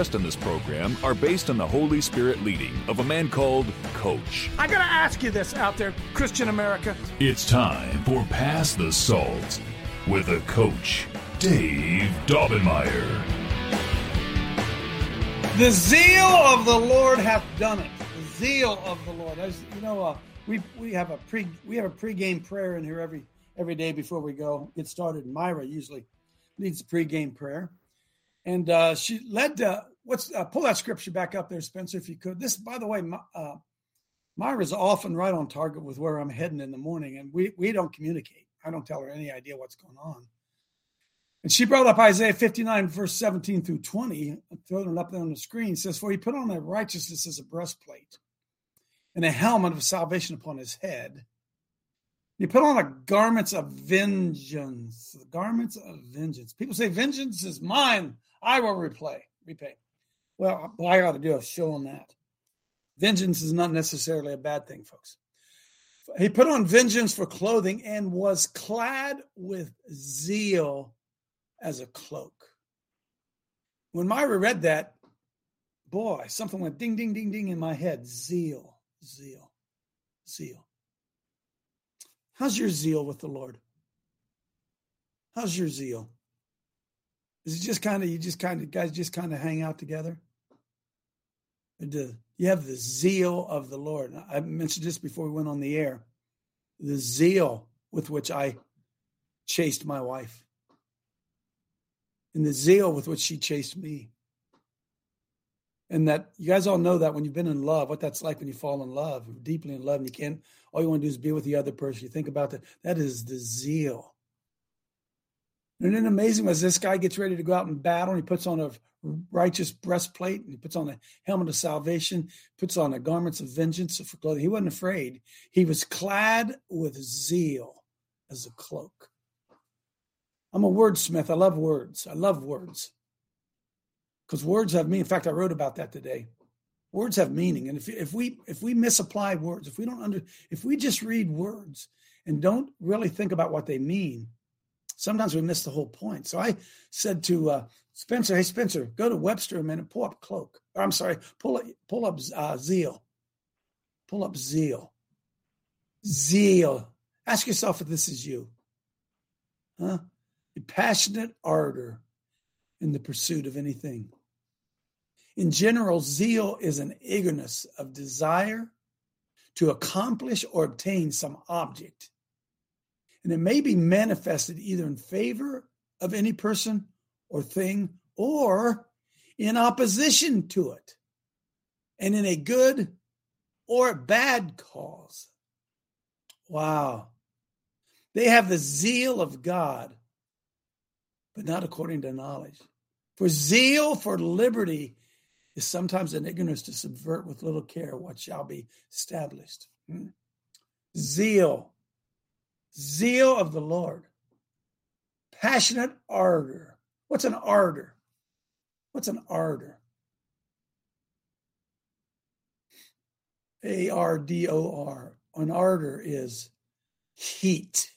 in this program are based on the Holy Spirit leading of a man called Coach. I gotta ask you this out there, Christian America. It's time for Pass the Salt with a coach, Dave Daubenmire. The zeal of the Lord hath done it. The zeal of the Lord. As you know, uh, we we have a pre we have a pregame prayer in here every every day before we go get started. Myra usually leads the pregame prayer, and uh, she led to what's uh, pull that scripture back up there, Spencer, if you could. This, by the way, my, uh, Myra's often right on target with where I'm heading in the morning, and we we don't communicate. I don't tell her any idea what's going on. And she brought up Isaiah 59, verse 17 through 20, throwing it up there on the screen. It says, For he put on a righteousness as a breastplate and a helmet of salvation upon his head. He put on a garments of vengeance. The Garments of vengeance. People say, Vengeance is mine. I will repay. repay. Well, I ought to do a show on that. Vengeance is not necessarily a bad thing, folks. He put on vengeance for clothing and was clad with zeal as a cloak. When Myra read that, boy, something went ding, ding, ding, ding in my head. Zeal, zeal, zeal. How's your zeal with the Lord? How's your zeal? Is it just kind of, you just kind of, guys just kind of hang out together? Do uh, you have the zeal of the Lord? I mentioned this before we went on the air. The zeal with which I chased my wife and the zeal with which she chased me. And that you guys all know that when you've been in love, what that's like when you fall in love, deeply in love, and you can't, all you want to do is be with the other person. You think about that. That is the zeal. And then amazing was this guy gets ready to go out and battle, and he puts on a righteous breastplate, and he puts on a helmet of salvation, puts on the garments of vengeance for clothing. He wasn't afraid. He was clad with zeal as a cloak. I'm a wordsmith. I love words. I love words because words have meaning. In fact, I wrote about that today. Words have meaning, and if if we if we misapply words, if we don't under, if we just read words and don't really think about what they mean, sometimes we miss the whole point. So I said to uh, Spencer, "Hey Spencer, go to Webster a minute, pull up cloak. Or, I'm sorry, pull up pull up uh, zeal, pull up zeal, zeal. Ask yourself if this is you, huh? a passionate ardor in the pursuit of anything. In general, zeal is an eagerness of desire to accomplish or obtain some object. And it may be manifested either in favor of any person or thing or in opposition to it, and in a good or bad cause. Wow. They have the zeal of God but not according to knowledge. For zeal for liberty is sometimes an ignorance to subvert with little care what shall be established. Hmm. Zeal, zeal of the Lord, passionate ardor. What's an ardor? What's an ardor? A R D O R. An ardor is heat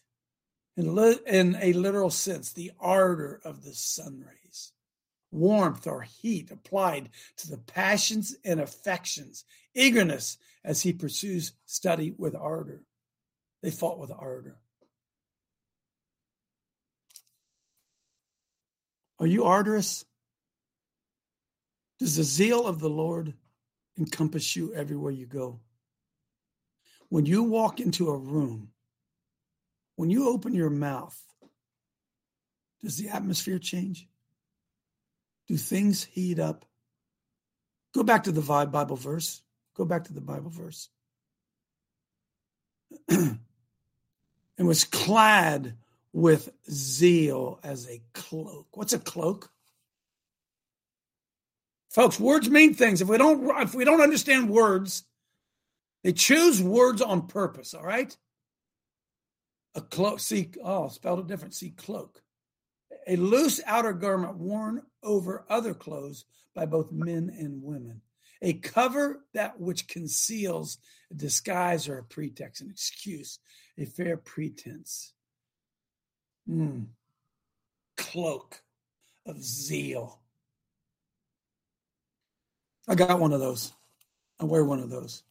in, li- in a literal sense, the ardor of the sun rays, warmth or heat applied to the passions and affections, eagerness as he pursues study with ardor. They fought with ardor. Are you ardorous? Does the zeal of the Lord encompass you everywhere you go? When you walk into a room, when you open your mouth, does the atmosphere change? Do things heat up? Go back to the Bible verse. Go back to the Bible verse. and was clad with zeal as a cloak. What's a cloak? Folks, words mean things. If we don't if we don't understand words, they choose words on purpose, all right? A cloak, see, oh, spelled it different. See, cloak. A loose outer garment worn over other clothes by both men and women. A cover that which conceals a disguise or a pretext, an excuse, a fair pretense. Mm. Cloak of zeal. I got one of those. I wear one of those.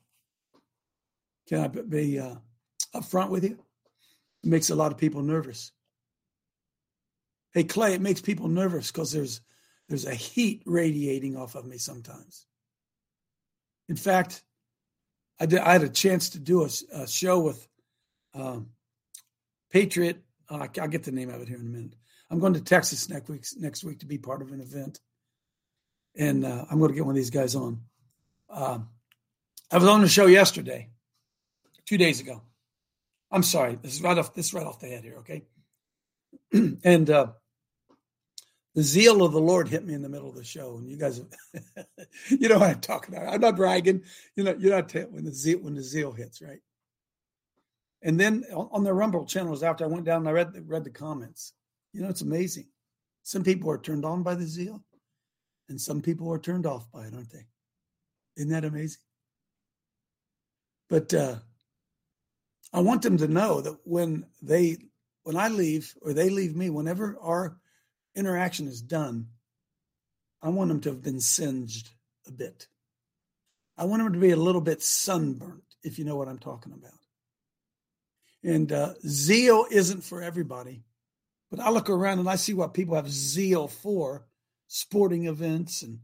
Can I be uh, upfront with you? It makes a lot of people nervous. Hey Clay, it makes people nervous because there's there's a heat radiating off of me sometimes. In fact, I did. I had a chance to do a, a show with um, Patriot. Uh, I'll get the name of it here in a minute. I'm going to Texas next week. Next week to be part of an event, and uh, I'm going to get one of these guys on. Um, I was on the show yesterday, two days ago. I'm sorry. This is right off. This is right off the head here. Okay, and uh, the zeal of the Lord hit me in the middle of the show, and you guys, you know what I'm talking about. I'm not bragging. You know, you're not t- when the zeal when the zeal hits, right? And then on the Rumble channels, after I went down and I read the, read the comments, you know, it's amazing. Some people are turned on by the zeal, and some people are turned off by it, aren't they? Isn't that amazing? But uh, I want them to know that when they when I leave or they leave me, whenever our interaction is done, I want them to have been singed a bit. I want them to be a little bit sunburnt, if you know what I'm talking about. And uh, zeal isn't for everybody, but I look around and I see what people have zeal for sporting events, and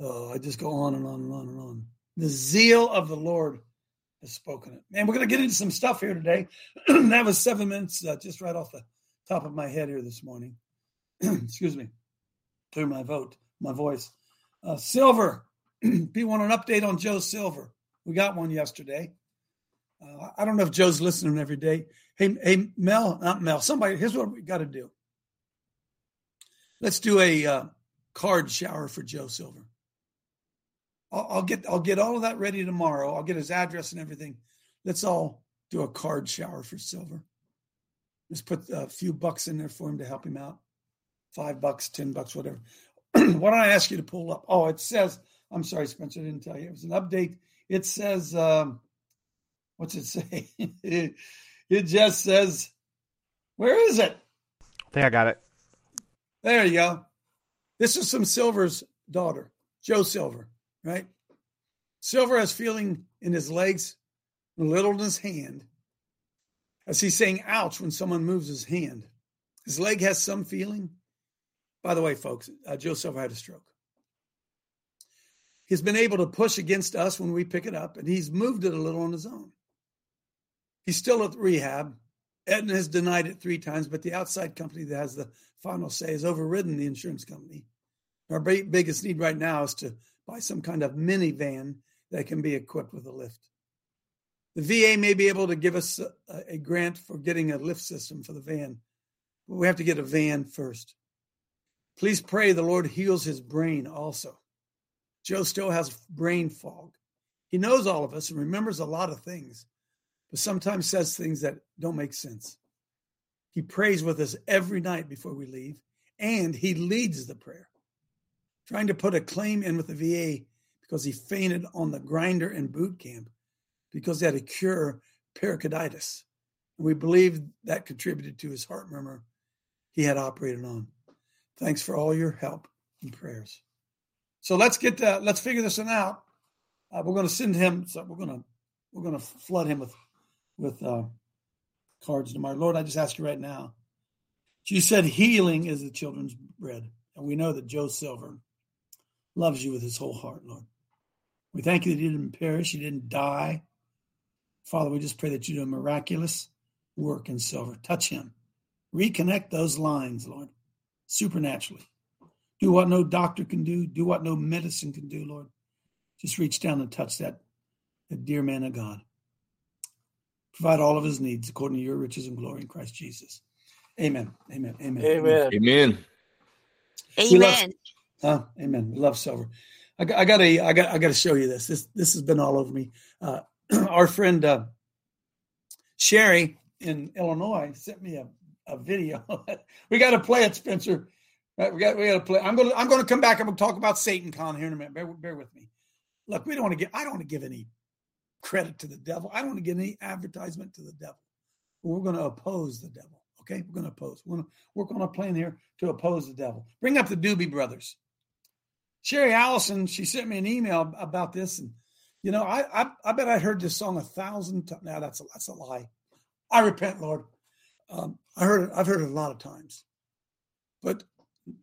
oh, I just go on and on and on and on. The zeal of the Lord has spoken it. Man, we're going to get into some stuff here today. that was seven minutes uh, just right off the top of my head here this morning. excuse me, clear my vote, my voice. Uh, Silver, people want an update on Joe Silver. We got one yesterday. Uh, I don't know if Joe's listening every day. Hey, hey, Mel, not Mel. Somebody, here's what we got to do. Let's do a uh, card shower for Joe Silver. I'll, I'll get I'll get all of that ready tomorrow. I'll get his address and everything. Let's all do a card shower for Silver. Just put a few bucks in there for him to help him out five bucks, ten bucks, whatever. Why don't I ask you to pull up? Oh, it says, I'm sorry, Spencer, I didn't tell you. It was an update. It says, um, what's it say? it, it just says, where is it? I think I got it. There you go. This is some Silver's daughter, Joe Silver, right? Silver has feeling in his legs, a little in his hand, as he's saying ouch when someone moves his hand. His leg has some feeling, by the way, folks, uh, Joe Silver had a stroke. He's been able to push against us when we pick it up, and he's moved it a little on his own. He's still at rehab. Aetna has denied it three times, but the outside company that has the final say has overridden the insurance company. Our biggest need right now is to buy some kind of minivan that can be equipped with a lift. The VA may be able to give us a, a grant for getting a lift system for the van, but we have to get a van first. Please pray the Lord heals his brain also. Joe still has brain fog. He knows all of us and remembers a lot of things, but sometimes says things that don't make sense. He prays with us every night before we leave, and he leads the prayer. Trying to put a claim in with the VA because he fainted on the grinder in boot camp because he had acute pericarditis. And we believe that contributed to his heart murmur he had operated on. Thanks for all your help and prayers. So let's get to, let's figure this one out. Uh, we're going to send him. So we're going to we're going to flood him with with uh, cards tomorrow. Lord, I just ask you right now. You said healing is the children's bread, and we know that Joe Silver loves you with his whole heart, Lord. We thank you that he didn't perish, he didn't die. Father, we just pray that you do a miraculous work in Silver. Touch him. Reconnect those lines, Lord supernaturally. Do what no doctor can do, do what no medicine can do, Lord. Just reach down and touch that, that dear man of God. Provide all of his needs according to your riches and glory in Christ Jesus. Amen. Amen. Amen. Amen. Amen. We love- Amen. Uh, amen. We love silver. I got, I got to, I got, I got to show you this. This, this has been all over me. Uh, our friend uh, Sherry in Illinois sent me a, a video. we got to play it, Spencer. Right, we got, we got to play. I'm going to, I'm going to come back and we'll talk about Satan Con here in a minute. Bear, bear with me. Look, we don't want to get, I don't want to give any credit to the devil. I don't want to give any advertisement to the devil. We're going to oppose the devil. Okay, we're going to oppose. We're going to work on a plan here to oppose the devil. Bring up the Doobie Brothers. Sherry Allison, she sent me an email about this, and you know, I I, I bet I heard this song a thousand times. Now that's a that's a lie. I repent, Lord. Um, I heard it. I've heard it a lot of times, but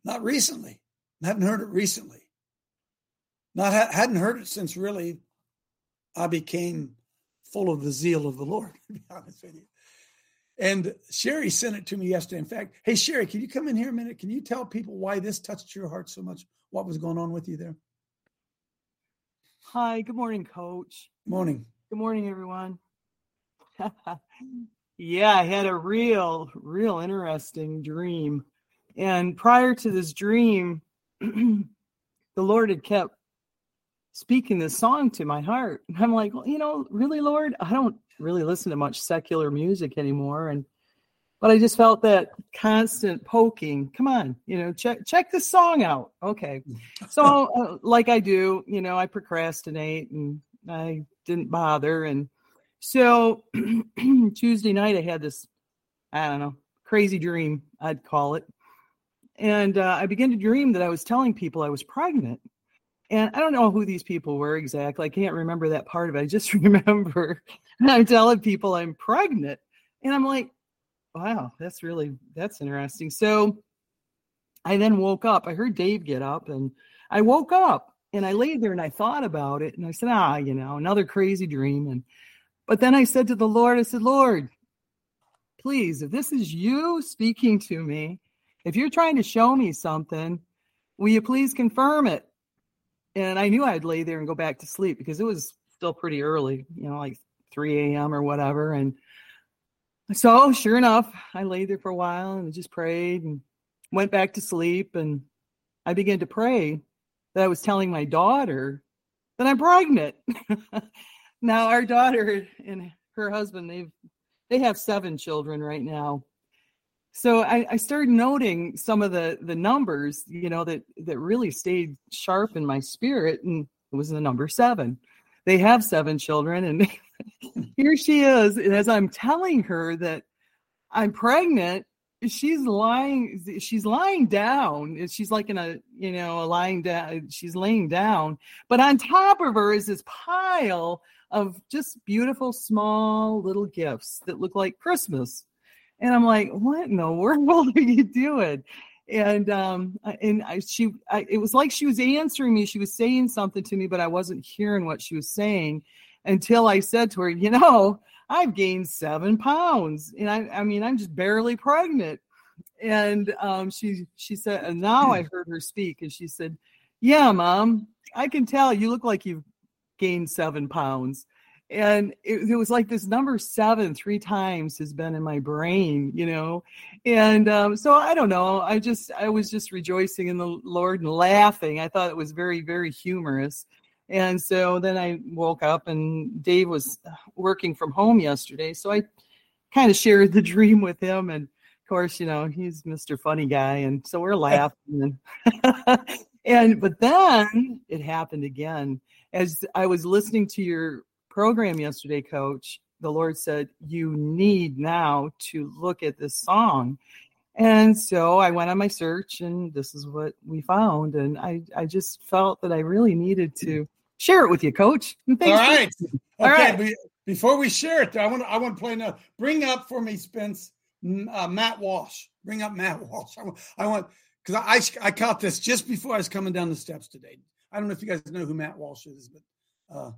not recently. I haven't heard it recently. Not ha- hadn't heard it since really I became full of the zeal of the Lord. To be honest with you. And Sherry sent it to me yesterday. In fact, hey Sherry, can you come in here a minute? Can you tell people why this touched your heart so much? What was going on with you there? Hi, good morning, coach. Morning. Good morning, everyone. yeah, I had a real, real interesting dream. And prior to this dream, the Lord had kept speaking this song to my heart. And I'm like, well, you know, really, Lord, I don't really listen to much secular music anymore. And but I just felt that constant poking. Come on, you know, check check this song out. Okay, so uh, like I do, you know, I procrastinate and I didn't bother, and so Tuesday night I had this, I don't know, crazy dream I'd call it, and uh, I began to dream that I was telling people I was pregnant. And I don't know who these people were exactly. I can't remember that part of it. I just remember I'm telling people I'm pregnant. And I'm like, wow, that's really that's interesting. So I then woke up. I heard Dave get up and I woke up and I laid there and I thought about it and I said, ah, you know, another crazy dream. And but then I said to the Lord, I said, Lord, please, if this is you speaking to me, if you're trying to show me something, will you please confirm it? And I knew I'd lay there and go back to sleep because it was still pretty early, you know, like 3 a.m. or whatever. And so sure enough, I lay there for a while and just prayed and went back to sleep. And I began to pray that I was telling my daughter that I'm pregnant. now our daughter and her husband, they've they have seven children right now. So I, I started noting some of the the numbers, you know, that that really stayed sharp in my spirit, and it was the number seven. They have seven children, and here she is. And as I'm telling her that I'm pregnant, she's lying. She's lying down. She's like in a you know a lying down. She's laying down, but on top of her is this pile of just beautiful small little gifts that look like Christmas. And I'm like, what in the world are you doing? And um, and I, she, I, it was like she was answering me. She was saying something to me, but I wasn't hearing what she was saying until I said to her, you know, I've gained seven pounds, and I, I mean, I'm just barely pregnant. And um, she, she said, and now I heard her speak, and she said, "Yeah, mom, I can tell you look like you've gained seven pounds." And it, it, was like this number seven three times has been in my brain you know? And um, so i don't know i just i was just rejoicing in the lord and laughing. I thought it was very very humorous. And so then i woke up and dave was working from home yesterday so i kind of shared the dream with him. And of course you know he's mr funny guy and so we're laughing and, and but then it happened again. As i was listening to your program yesterday, coach, the Lord said, You need now to look at this song. And so I went on my search, and this is what we found. And I, I just felt that I really needed to share it with you, coach. All right. All okay. Right. Before we share it, I want to, I want to play now. Bring up for me, Spence, uh, Matt Walsh. Bring up Matt Walsh. I want, I want because I, I caught this just before I was coming down the steps today. I don't know if you guys know who Matt Walsh is, but uh,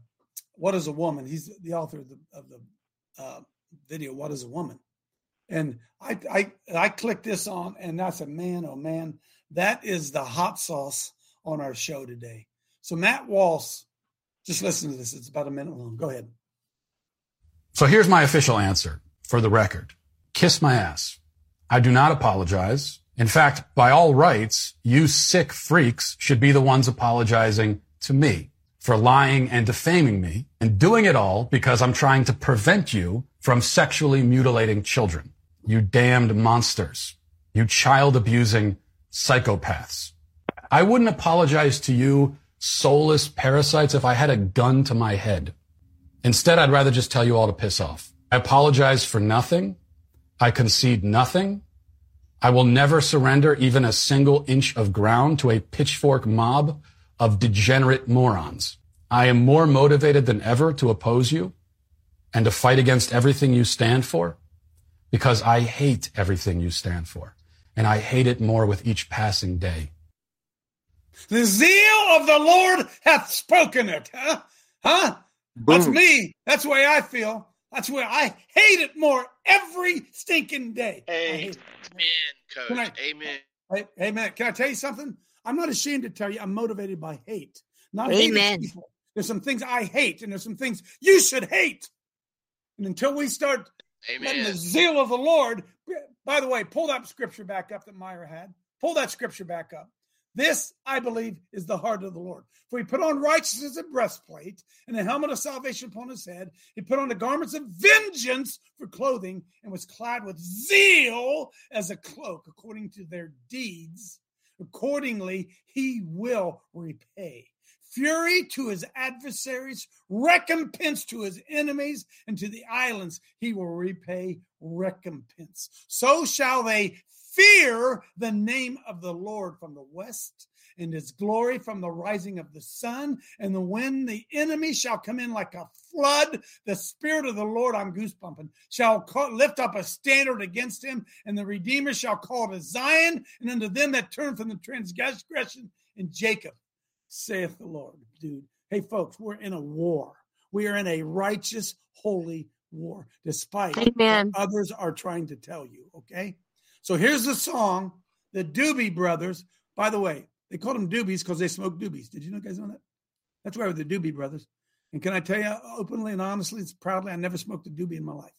what is a woman? He's the author of the of the uh, video. What is a woman? And I I I clicked this on, and I said, man, oh man, that is the hot sauce on our show today. So Matt Walsh, just listen to this. It's about a minute long. Go ahead. So here's my official answer for the record. Kiss my ass. I do not apologize In fact, by all rights, you sick freaks should be the ones apologizing to me for lying and defaming me and doing it all because I'm trying to prevent you from sexually mutilating children. You damned monsters. You child abusing psychopaths. I wouldn't apologize to you soulless parasites if I had a gun to my head. Instead, I'd rather just tell you all to piss off. I apologize for nothing. I concede nothing. I will never surrender even a single inch of ground to a pitchfork mob of degenerate morons. I am more motivated than ever to oppose you and to fight against everything you stand for because I hate everything you stand for. And I hate it more with each passing day. The zeal of the Lord hath spoken it. Huh? Huh? That's me. That's the way I feel. That's where I hate it more every stinking day. I Amen, hate coach. I- Amen. Hey, hey, man, can I tell you something? I'm not ashamed to tell you I'm motivated by hate. Not hating Amen. people. There's some things I hate, and there's some things you should hate. And until we start letting the zeal of the Lord, by the way, pull that scripture back up that Myra had. Pull that scripture back up. This, I believe, is the heart of the Lord. For he put on righteousness as a breastplate and a helmet of salvation upon his head. He put on the garments of vengeance for clothing and was clad with zeal as a cloak, according to their deeds. Accordingly, he will repay. Fury to his adversaries, recompense to his enemies, and to the islands he will repay recompense. So shall they fear the name of the Lord from the west and his glory from the rising of the sun. And the, when the enemy shall come in like a flood, the spirit of the Lord, I'm goosebumping, shall call, lift up a standard against him, and the Redeemer shall call to Zion, and unto them that turn from the transgression in Jacob, saith the Lord. Dude, hey, folks, we're in a war. We are in a righteous, holy war, despite Amen. what others are trying to tell you. Okay. So here's the song, the Doobie Brothers. By the way, they called them Doobies because they smoked doobies. Did you know guys know that? That's why they're the Doobie Brothers. And can I tell you openly and honestly, it's proudly, I never smoked a doobie in my life.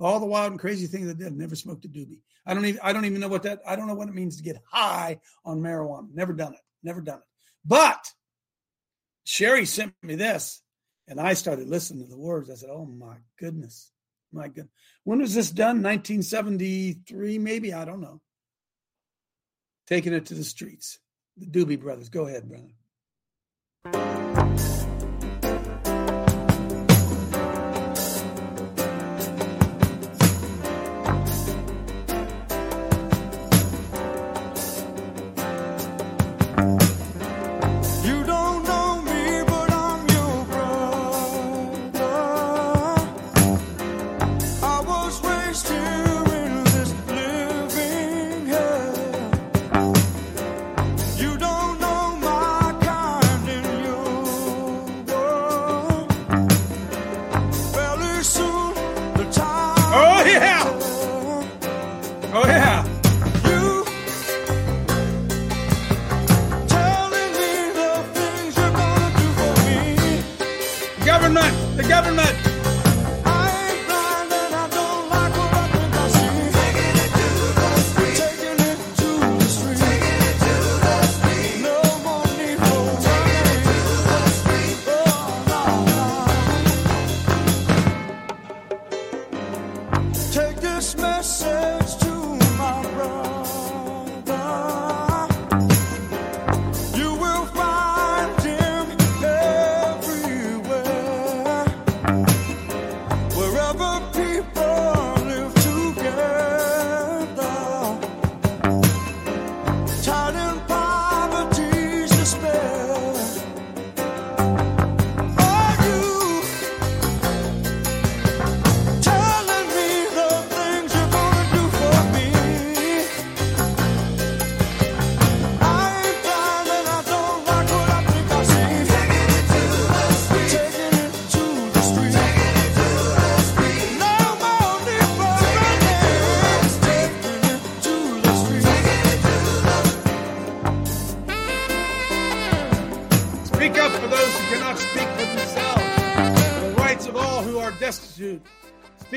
All the wild and crazy things I did, never smoked a doobie. I don't even I don't even know what that I don't know what it means to get high on marijuana. Never done it. Never done it. But Sherry sent me this, and I started listening to the words. I said, "Oh my goodness, my good." When was this done? 1973, maybe. I don't know. Taking it to the streets. The Doobie Brothers. Go ahead, brother.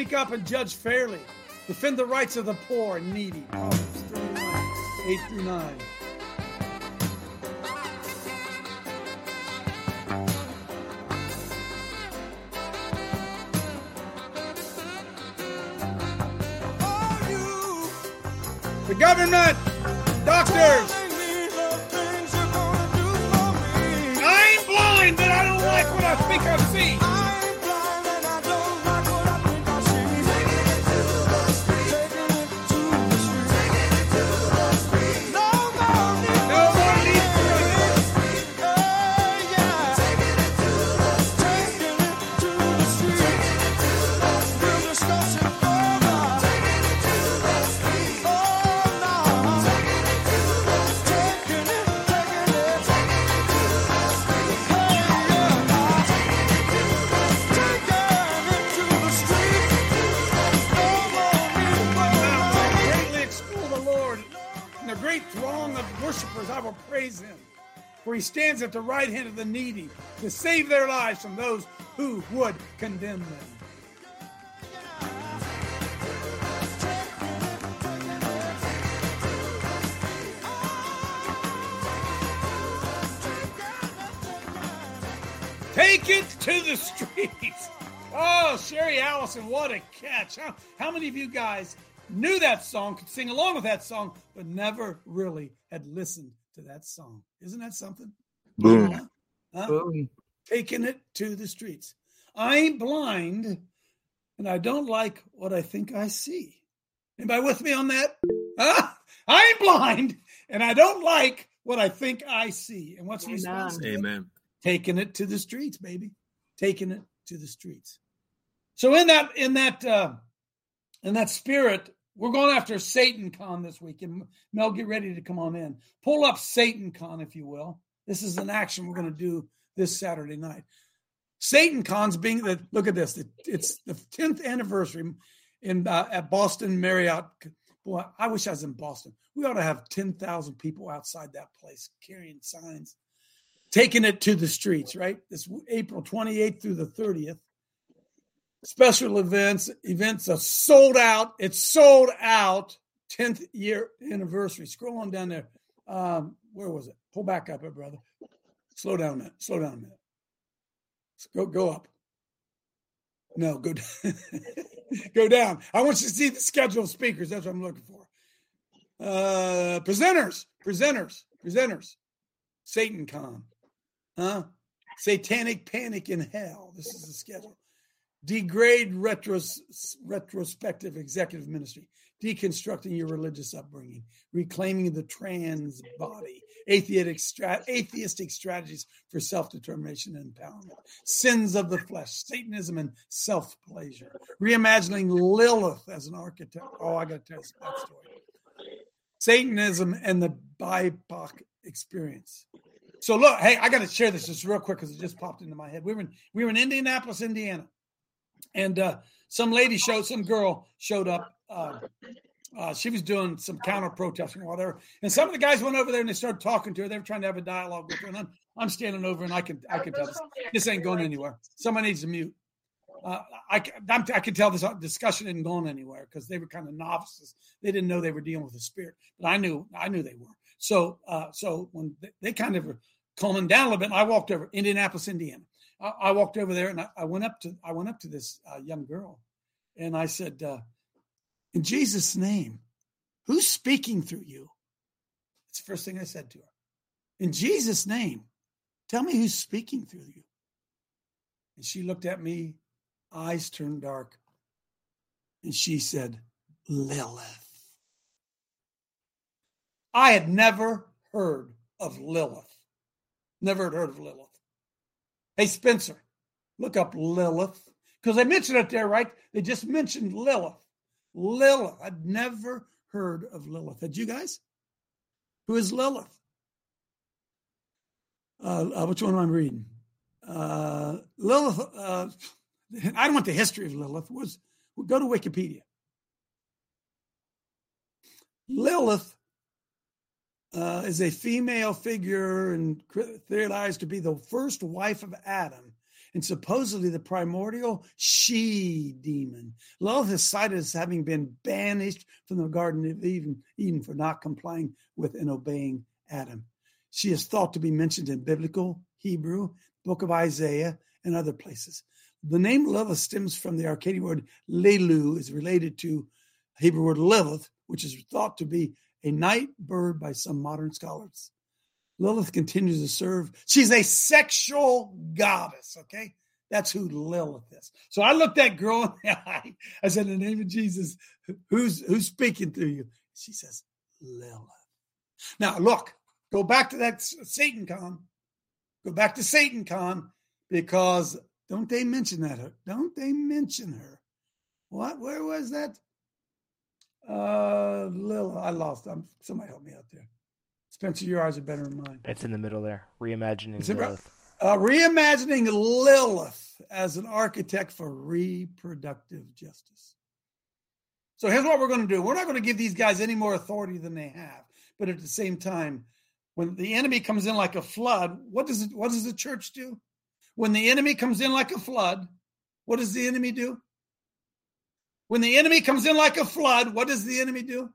Speak up and judge fairly. Defend the rights of the poor and needy. Proverbs 31. 8 through 9. The government, doctors. Stands at the right hand of the needy to save their lives from those who would condemn them. Take it to the streets. Oh, Sherry Allison, what a catch. How, how many of you guys knew that song, could sing along with that song, but never really had listened to that song? Isn't that something? Boom. Huh? Huh? Boom. Taking it to the streets. I ain't blind, and I don't like what I think I see. Anybody with me on that? Huh? I ain't blind, and I don't like what I think I see. And what's the Amen. response? Amen. taking it to the streets, baby, taking it to the streets. So in that in that uh, in that spirit, we're going after Satan Con this week, and Mel, get ready to come on in. Pull up Satan Con, if you will. This is an action we're going to do this Saturday night. Satan Con's being that look at this. It's the tenth anniversary in uh, at Boston Marriott. Boy, I wish I was in Boston. We ought to have ten thousand people outside that place carrying signs taking it to the streets, right? This April 28th through the 30th. Special events, events are sold out. It's sold out. 10th year anniversary. Scroll on down there. Um, where was it? Pull back up, brother. Slow down a minute. Slow down a minute. Go go up. No, go down. go down. I want you to see the schedule of speakers. That's what I'm looking for. Uh, presenters, presenters, presenters. Satan Con. Huh? Satanic Panic in Hell. This is the schedule. Degrade retros, retrospective executive ministry. Deconstructing your religious upbringing. Reclaiming the trans body. Atheistic, atheistic strategies for self determination and empowerment. Sins of the flesh. Satanism and self pleasure. Reimagining Lilith as an architect. Oh, I got to tell you that story. Satanism and the BIPOC experience. So look, hey, I got to share this just real quick because it just popped into my head. We were in we were in Indianapolis, Indiana, and uh, some lady showed some girl showed up. Uh, uh, she was doing some counter protesting or whatever, and some of the guys went over there and they started talking to her. They were trying to have a dialogue with her, and I'm, I'm standing over and I can I can tell this, this ain't going anywhere. Someone needs to mute. Uh, I, I'm, I can tell this discussion isn't going anywhere because they were kind of novices. They didn't know they were dealing with a spirit, but I knew I knew they were. So, uh, so when they, they kind of were calming down a little bit, I walked over Indianapolis, Indiana. I, I walked over there and I, I, went up to I went up to this uh, young girl, and I said, uh, "In Jesus' name, who's speaking through you?" It's the first thing I said to her. In Jesus' name, tell me who's speaking through you. And she looked at me, eyes turned dark, and she said, "Lilith." I had never heard of Lilith. Never heard of Lilith. Hey, Spencer, look up Lilith because they mentioned it there, right? They just mentioned Lilith. Lilith. I'd never heard of Lilith. Had you guys? Who is Lilith? Uh, uh, which one am I reading? Uh, Lilith. Uh, I don't want the history of Lilith. Was go to Wikipedia. Lilith uh, is a female figure and theorized to be the first wife of Adam and supposedly the primordial she demon. Lilith is cited as having been banished from the Garden of Eden, Eden for not complying with and obeying Adam. She is thought to be mentioned in biblical Hebrew, book of Isaiah, and other places. The name Lilith stems from the Akkadian word lelu, is related to Hebrew word Lilith, which is thought to be a night bird by some modern scholars. Lilith continues to serve. She's a sexual goddess. Okay. That's who Lilith is. So I looked that girl in the eye. I said, In the name of Jesus, who's who's speaking to you? She says, Lilith. Now look, go back to that Satan con. Go back to Satan con because don't they mention that? her? Don't they mention her? What? Where was that? Uh, Lilith. I lost. I'm, somebody help me out there. Spencer, your eyes are better than mine. It's in the middle there. Reimagining Is right? Lilith. Uh, reimagining Lilith as an architect for reproductive justice. So here's what we're going to do. We're not going to give these guys any more authority than they have, but at the same time, when the enemy comes in like a flood, what does it, what does the church do? When the enemy comes in like a flood, what does the enemy do? When the enemy comes in like a flood, what does the enemy do?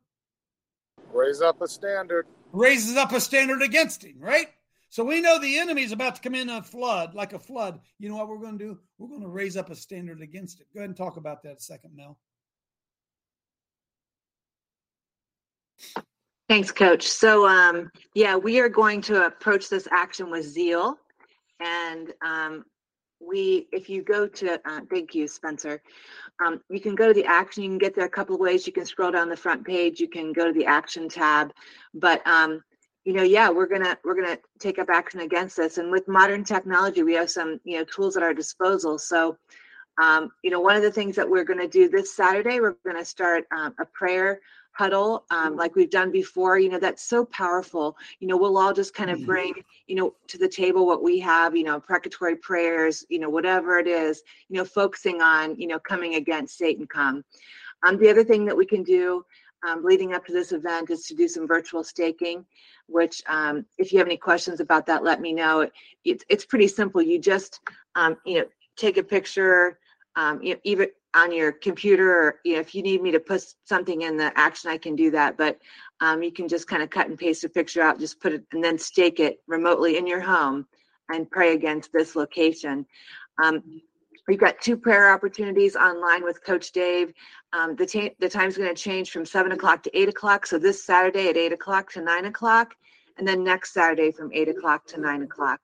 Raise up a standard. Raises up a standard against him, right? So we know the enemy is about to come in a flood, like a flood. You know what we're going to do? We're going to raise up a standard against it. Go ahead and talk about that a second, Mel. Thanks, Coach. So, um, yeah, we are going to approach this action with zeal, and um, we, if you go to, uh, thank you, Spencer. Um, you can go to the action. You can get there a couple of ways. You can scroll down the front page. You can go to the action tab, but um, you know, yeah, we're gonna we're gonna take up action against this. And with modern technology, we have some you know tools at our disposal. So. Um, you know, one of the things that we're to do this Saturday, we're to start um, a prayer huddle um, like we've done before you know that's so powerful. You know we'll all just kind of bring you know to the table what we have you know precatory prayers you know whatever it is you know focusing on you know coming against SatanCon. Um, the other thing that we can do um, leading up to this event is to do some virtual staking which um, if you have any questions about that let me know. It's, it's pretty simple. You just um, you know take a picture um, you know, even on your computer or you know if you need me to put something in the action i can do that but um, you can just kind of cut and paste a picture out just put it and then stake it remotely in your home and pray against this location. Um, we've got two prayer opportunities online with coach dave. Um, the, ta- the time's going to change from 7 o'clock to 8 o'clock so this saturday at 8 o'clock to 9 o'clock and then next saturday from 8 o'clock to 9 o'clock.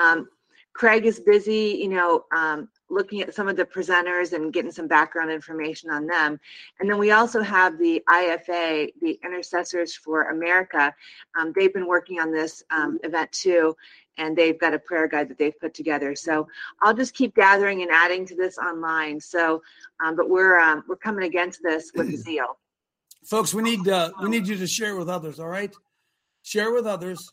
Um, Craig is busy, you know, um, looking at some of the presenters and getting some background information on them. And then we also have the IFA, the Intercessors for America. Um, they've been working on this um, event too, and they've got a prayer guide that they've put together. So I'll just keep gathering and adding to this online. So, um, but we're um, we're coming against this with zeal. Folks, we need uh, we need you to share with others. All right, share with others.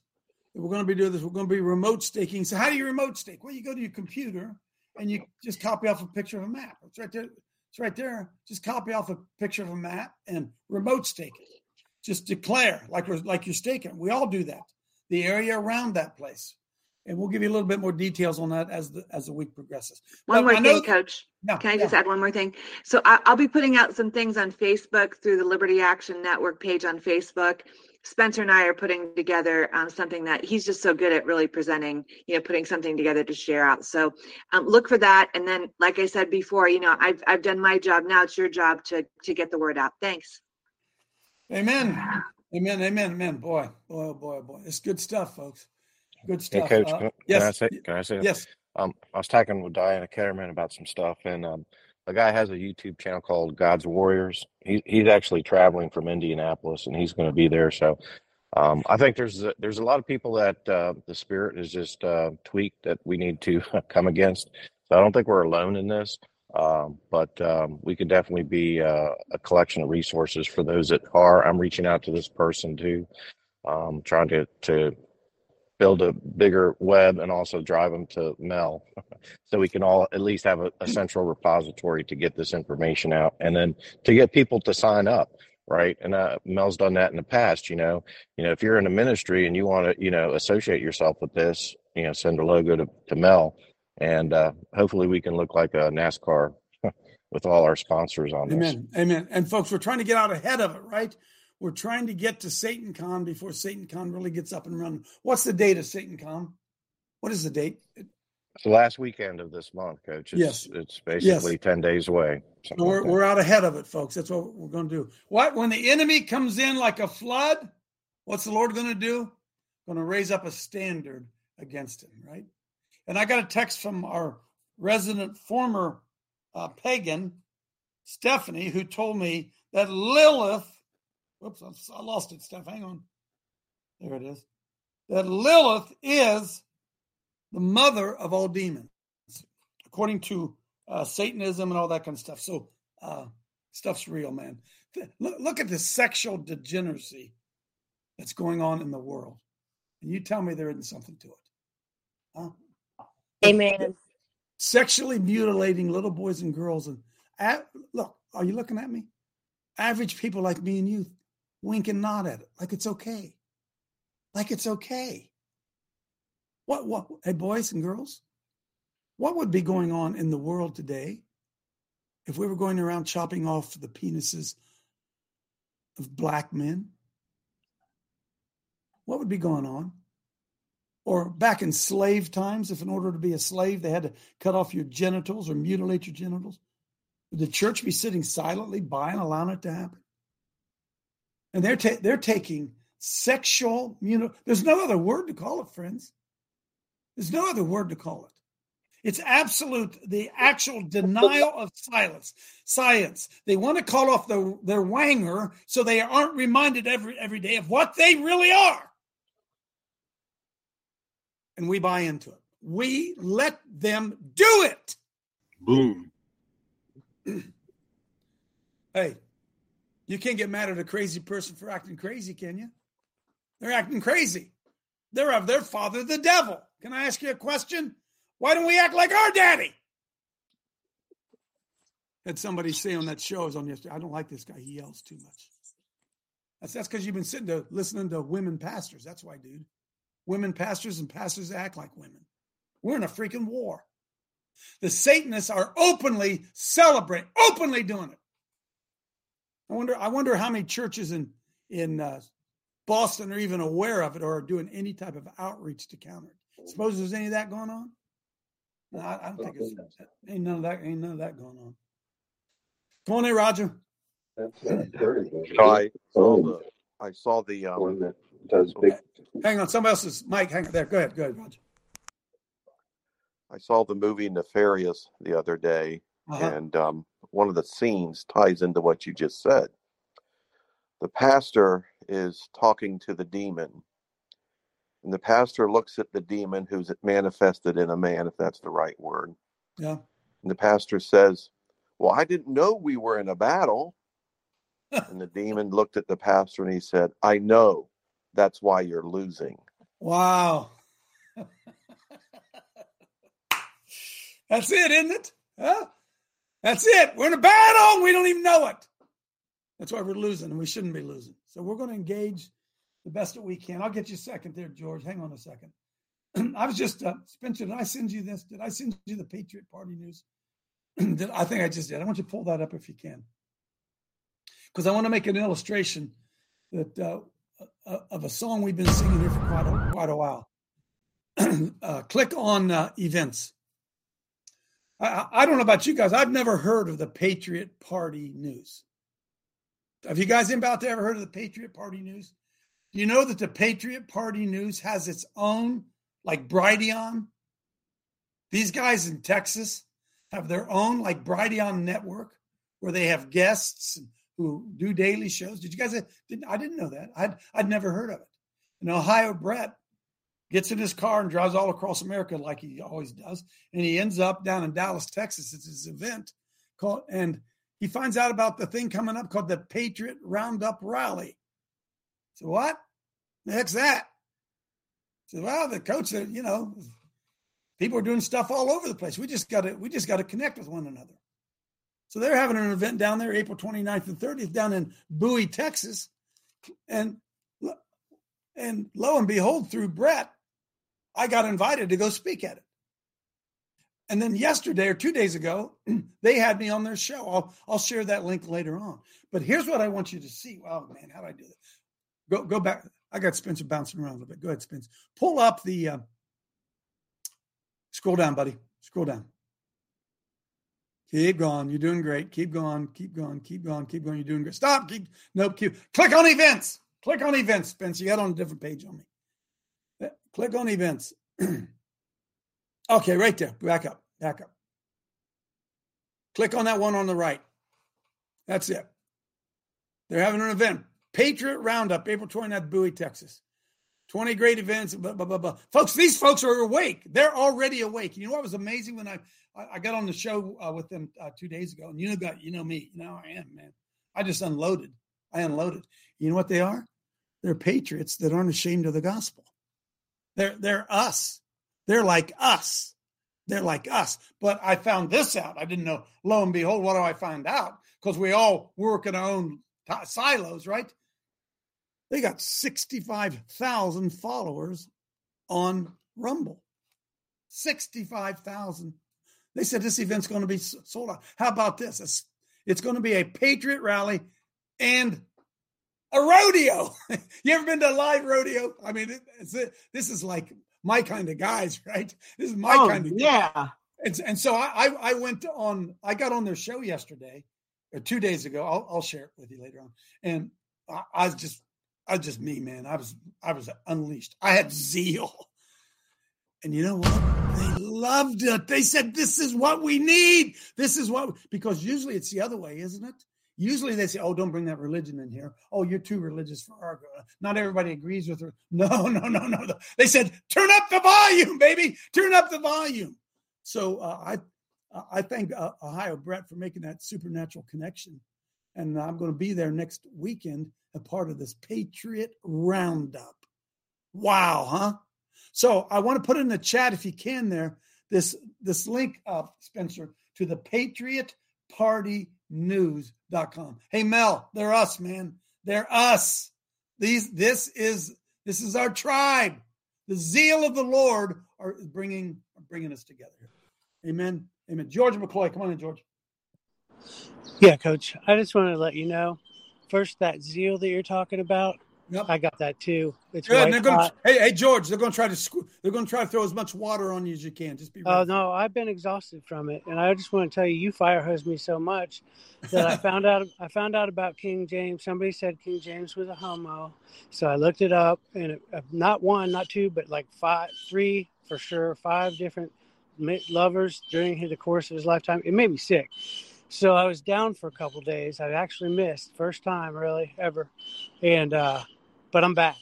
We're going to be doing this. We're going to be remote staking. So how do you remote stake? Well, you go to your computer and you just copy off a picture of a map. It's right there. It's right there. Just copy off a picture of a map and remote stake it. Just declare like we're like you're staking. We all do that. The area around that place, and we'll give you a little bit more details on that as the as the week progresses. One But more thing, Coach. Yeah, Can I just add one more thing? So I, I'll be putting out some things on Facebook through the Liberty Action Network page on Facebook. Spencer and I are putting together um, something that he's just so good at really presenting, you know, putting something together to share out. So um, look for that. And then, like I said before, you know, I've, I've done my job. Now it's your job to, to get the word out. Thanks. Amen. Amen. Amen. Amen. Boy, boy, oh boy, oh boy. It's good stuff, folks. Good Hey, stuff. Coach, Uh, can, yes. can I say? Can I say? Yes. Um, I was talking with Diana Ketterman about some stuff, and um, the guy has a YouTube channel called God's Warriors. He, he's actually traveling from Indianapolis, and he's going to be there. So, um, I think there's a, there's a lot of people that uh, the spirit is just uh, tweaked that we need to come against. So I don't think we're alone in this, um, but um, we could definitely be uh, a collection of resources for those that are. I'm reaching out to this person too, um, trying to to build a bigger web and also drive them to Mel so we can all at least have a, a central repository to get this information out and then to get people to sign up right and uh, mel's done that in the past you know you know if you're in a ministry and you want to you know associate yourself with this you know send a logo to, to mel and uh, hopefully we can look like a NASCAR with all our sponsors on this. Amen. Amen. And folks, we're trying to get out ahead of it, right? We're trying to get to Satan Con before Satan Con really gets up and running. What's the date of Satan Con? What is the date? It's the last weekend of this month, Coach. It's, Yes. it's basically ten days away. we're, that. we're out ahead of it, folks. That's what we're going to do. What? When the enemy comes in like a flood, what's the Lord going to do? Going to raise up a standard against him, right? And I got a text from our resident former uh, pagan, Stephanie, who told me that Lilith, whoops, I- lost it, Steph. Hang on. There it is. That Lilith is the mother of all demons, according to uh, Satanism and all that kind of stuff. So uh, stuff's real, man. Look, look at the sexual degeneracy that's going on in the world, and you tell me there isn't something to it. Huh? Amen. Sexually mutilating little boys and girls, and a- look, are you looking at me? Average people like me and you wink and nod at it like it's okay, like it's okay. What? What? Hey, boys and girls, what would be going on in the world today if we were going around chopping off the penises of black men? What would be going on? Or back in slave times, if in order to be a slave, they had to cut off your genitals or mutilate your genitals, would the church be sitting silently by and allowing it to happen? And they're ta- they're taking sexual you know There's no other word to call it, friends. There's no other word to call it. It's absolute, the actual denial of silence, science. They want to call off the, their wanger so they aren't reminded every every day of what they really are. And we buy into it. We let them do it. Boom. Hey, you can't get mad at a crazy person for acting crazy, can you? They're acting crazy. They're of their father, the devil. Can I ask you a question? Why don't we act like our daddy? Had somebody say on that show I was on yesterday, I don't like this guy. He yells too much. That's that's because you've been sitting to listening to women pastors. That's why, dude. Women pastors and pastors act like women. We're in a freaking war. The Satanists are openly celebrating, openly doing it. I wonder. I wonder how many churches in in uh, Boston are even aware of it or are doing any type of outreach to counter it. Suppose there's any of that going on. No, I, I don't think it's ain't none of that. Ain't none of that going on. Come on, there, Roger. So I saw the I saw the um that does big Hang on, somebody else's mic. Hang on there. Go ahead. Go ahead, Roger. I saw the movie Nefarious the other day, Uh-huh. and um, one of the scenes ties into what you just said. The pastor is talking to the demon, and the pastor looks at the demon who's manifested in a man, if that's the right word. Yeah. And the pastor says, Well, I didn't know we were in a battle. and the demon looked at the pastor and he said, I know. That's why you're losing. Wow. That's it, isn't it? Huh? That's it. We're in a battle. We don't even know it. That's why we're losing, and we shouldn't be losing. So we're going to engage the best that we can. I'll get you a second there, George. Hang on a second. I was just uh, Spencer. Did I send you this? Did I send you the Patriot Party news? did I think I just did? I want you to pull that up if you can, because I want to make an illustration that uh, uh, of a song we've been singing here for quite a, quite a while. uh, click on uh, events. I, I- don't know about you guys. I've never heard of the Patriot Party news. Have you guys anybody out there ever heard of the Patriot Party news? Do you know that the Patriot Party news has its own, like Brighteon? These guys in Texas have their own, like Brighteon network, where they have guests who do daily shows. Did you guys? Didn't, I didn't know that. I'd I'd never heard of it. And Ohio Brett gets in his car and drives all across America like he always does, and he ends up down in Dallas, Texas. It's his event called, and he finds out about the thing coming up called the Patriot Roundup Rally. So what? The heck's that? So well, the coach said, you know, people are doing stuff all over the place. We just got to we just got to connect with one another. So they're having an event down there April 29th and 30th down in Bowie, Texas. And and lo and behold, through Brett, I got invited to go speak at it. And then yesterday or two days ago, they had me on their show. I'll I'll share that link later on. But here's what I want you to see. Oh man, how do I do that? Go go back. I got Spencer bouncing around a little bit. Go ahead, Spencer. Pull up the uh, scroll down, buddy. Scroll down. Keep going. You're doing great. Keep going. Keep going. Keep going. Keep going. You're doing great. Stop. Keep. Nope. Keep. Click on events. Click on events, Spencer. You got on a different page on me. Click on events. okay, right there. Back up. Back up. Click on that one on the right. That's it. They're having an event. Patriot Roundup, April 29th, Bowie, Texas. 20 great events, blah, blah, blah, blah. Folks, these folks are awake. They're already awake. You know what was amazing when I I, got on the show uh, with them uh, two days ago, and you know, got you know me, you know I am, man. I just unloaded. I unloaded. You know what they are? They're patriots that aren't ashamed of the gospel. They're they're us. They're like us. They're like us. But I found this out. I didn't know. Lo and behold, what do I find out? Because we all work in our own t- silos, right? They got 65,000 followers on Rumble. 65,000. They said this event's going to be sold out. How about this? It's, it's going to be a Patriot rally and a rodeo. you ever been to a live rodeo? I mean, it, this is like my kind of guys, right? This is my Oh, kind of yeah. And, and so I, I I went on. I got on their show yesterday, or two days ago. I'll, I'll share it with you later on. And I, I was just I was just me, man. I was I was unleashed. I had zeal. And you know what? They loved it. They said, "This is what we need. This is what." Because usually it's the other way, isn't it? Usually they say, "Oh, don't bring that religion in here. Oh, you're too religious for our." Not everybody agrees with her. No, no, no, no. They said, "Turn up the volume, baby. Turn up the volume." So uh, I I thank uh, Ohio Brett for making that supernatural connection, and I'm going to be there next weekend, a part of this Patriot Roundup. Wow, huh? So I want to put in the chat if you can there this this link up, Spencer, to the Patriot Party News.com. Hey Mel, they're us, man. They're us. These this is this is our tribe. The zeal of the Lord are bringing bringing us together. Amen. Amen. George McCloy, come on in, George. Yeah, coach. I just want to let you know first that zeal that you're talking about. Yep. I got that too. It's white going to, hey, hey, George, they're going to try to squ- they're going to try to throw as much water on you as you can. Just be. Oh no, I've been exhausted from it, and I just want to tell you, you fire hosed me so much that I found out. I found out about King James. Somebody said King James was a homo, so I looked it up, and it, uh, not one, not two, but like five, three for sure, five different lovers during the course of his lifetime. It made me sick. So I was down for a couple days. I actually missed first time really ever, and uh, but I'm back,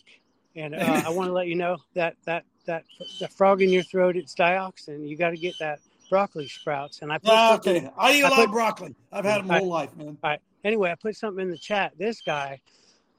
and uh, I want to let you know that that that the frog in your throat it's dioxin. You got to get that broccoli sprouts, and I put Ah, okay. I eat a lot put- of broccoli. I've had them my whole life, man. all right. Anyway, I put something in the chat. This guy,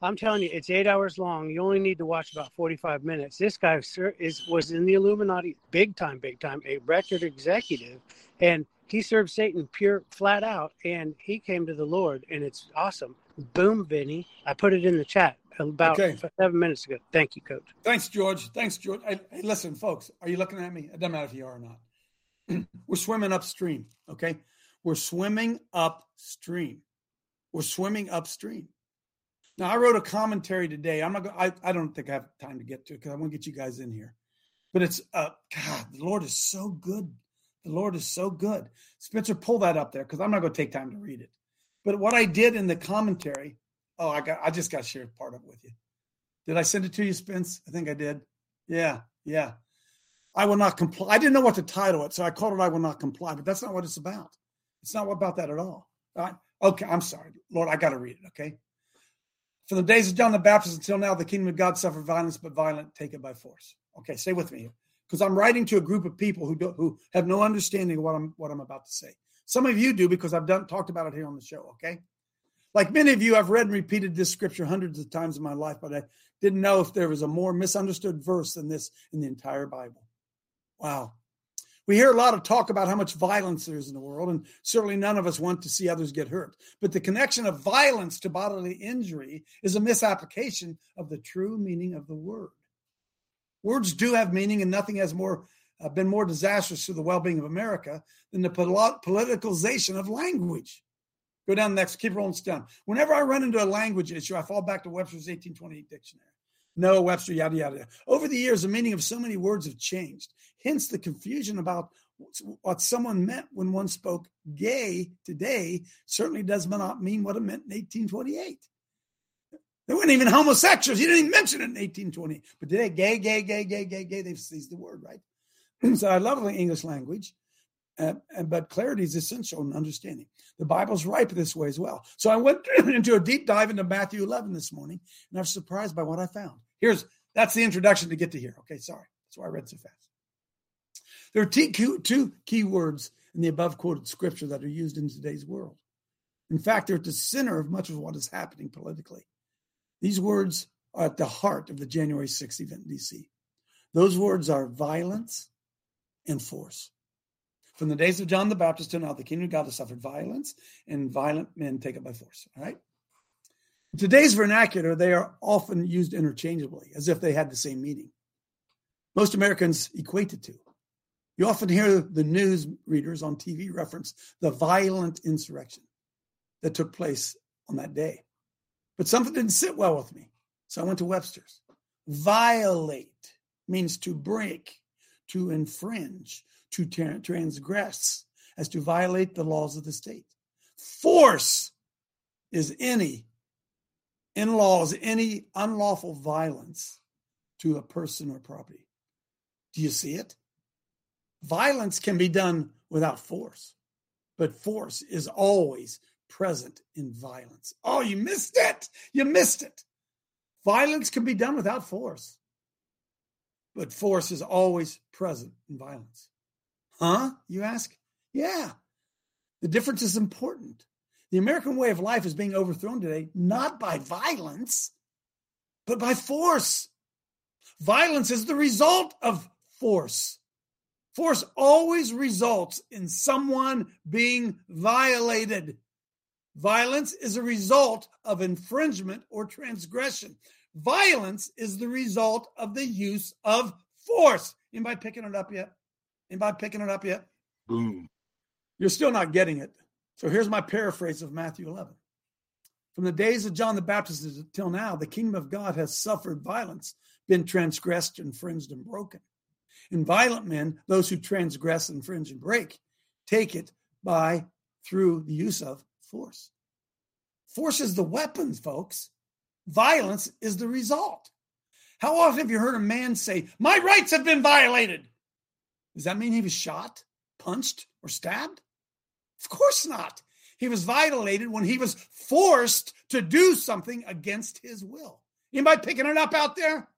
I'm telling you, it's eight hours long. You only need to watch about 45 minutes. This guy ser- is was in the Illuminati, big time, big time, a record executive, and he served Satan pure, flat out, and he came to the Lord, and it's awesome. Boom, Vinny. I put it in the chat about Okay. seven minutes ago. Thank you, Coach. Thanks, George. Thanks, George. Hey, hey, listen, folks, are you looking at me? It doesn't matter if you are or not. We're swimming upstream, okay? We're swimming upstream. We're swimming upstream. Now, I wrote a commentary today. I'm not. Gonna, I I don't think I have time to get to it because I want to get you guys in here. But it's uh, God, the Lord is so good. The Lord is so good. Spencer, pull that up there because I'm not going to take time to read it. But what I did in the commentary, oh, I got. I just got shared part of it with you. Did I send it to you, Spence? I think I did. Yeah, yeah. I will not comply. I didn't know what to title it, so I called it "I Will Not Comply," but that's not what it's about. It's not about that at all. All right? Okay, I'm sorry, Lord. I got to read it. Okay. From the days of John the Baptist until now, the kingdom of God suffered violence, but violent take it by force. Okay, stay with me here, because I'm writing to a group of people who do, who have no understanding of what I'm what I'm about to say. Some of you do because I've done talked about it here on the show. Okay. Like many of you, I've read and repeated this scripture hundreds of times in my life, but I didn't know if there was a more misunderstood verse than this in the entire Bible. Wow. We hear a lot of talk about how much violence there is in the world, and certainly none of us want to see others get hurt. But the connection of violence to bodily injury is a misapplication of the true meaning of the word. Words do have meaning, and nothing has more uh, been more disastrous to the well-being of America than the pol- politicalization of language. Go down next. Keep rolling down. Whenever I run into a language issue, I fall back to Webster's 1828 dictionary. No, Webster, yada, yada, yada. Over the years, the meaning of so many words have changed. Hence the confusion about what someone meant when one spoke gay today certainly does not mean what it meant in 1828. They weren't even homosexuals. He didn't even mention it in 1820. But today, gay, gay, gay, gay, gay, gay, they've seized the word, right? so I love the English language, uh, but clarity is essential in understanding. The Bible's ripe this way as well. So I went into a deep dive into Matthew 11 this morning, and I was surprised by what I found. Here's that's the introduction to get to here. Okay, sorry. That's why I read so fast. There are two key words in the above quoted scripture that are used in today's world. In fact, they're at the center of much of what is happening politically. These words are at the heart of the January 6th event in DC. Those words are violence and force. From the days of John the Baptist to now, the kingdom of God has suffered violence, and violent men take it by force. All right. In today's vernacular, they are often used interchangeably, as if they had the same meaning. Most Americans equate the two. You often hear the news readers on TV reference the violent insurrection that took place on that day. But something didn't sit well with me. So I went to Webster's. Violate means to break, to infringe, to tra- transgress, as to violate the laws of the state. Force is any in laws, any unlawful violence to a person or property. Do you see it? Violence can be done without force, but force is always present in violence. Oh, you missed it. You missed it. Violence can be done without force, but force is always present in violence. Huh? You ask? Yeah. The difference is important. The American way of life is being overthrown today, not by violence, but by force. Violence is the result of force. Force always results in someone being violated. Violence is a result of infringement or transgression. Violence is the result of the use of force. Anybody picking it up yet? Anybody picking it up yet? Boom. You're still not getting it. So here's my paraphrase of Matthew 11. From the days of John the Baptist until now, the kingdom of God has suffered violence, been transgressed, infringed, and broken. And violent men, those who transgress, infringe, and break, take it by through the use of force. Force is the weapon, folks. Violence is the result. How often have you heard a man say, My rights have been violated? Does that mean he was shot, punched, or stabbed? Of course not. He was violated when he was forced to do something against his will. Anybody picking it up out there?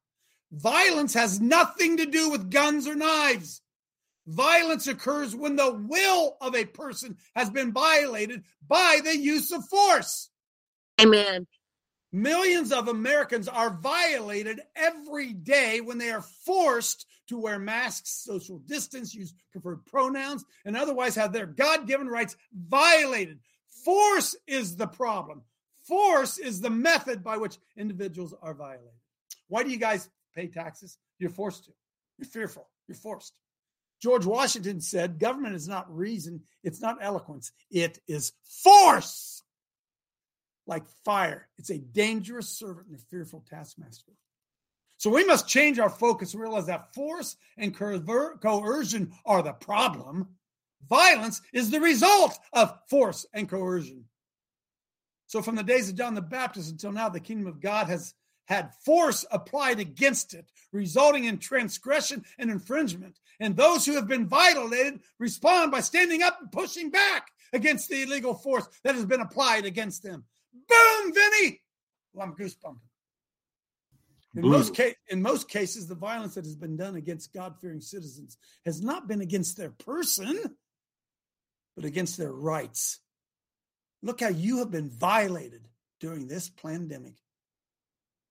Violence has nothing to do with guns or knives. Violence occurs when the will of a person has been violated by the use of force. Amen. Millions of Americans are violated every day when they are forced to wear masks, social distance, use preferred pronouns, and otherwise have their God given rights violated. Force is the problem. Force is the method by which individuals are violated. Why do you guys pay taxes? You're forced to. You're fearful. You're forced. George Washington said, government is not reason, it's not eloquence, it is force. Like fire, it's a dangerous servant and a fearful taskmaster. So we must change our focus and realize that force and coer- coercion are the problem. Violence is the result of force and coercion. So, from the days of John the Baptist until now, the kingdom of God has had force applied against it, resulting in transgression and infringement. And those who have been violated respond by standing up and pushing back against the illegal force that has been applied against them. Boom, Vinny! Well, I'm goosebumping. In Boom. most, ca- in most cases, the violence that has been done against God fearing citizens has not been against their person, but against their rights. Look how you have been violated during this pandemic.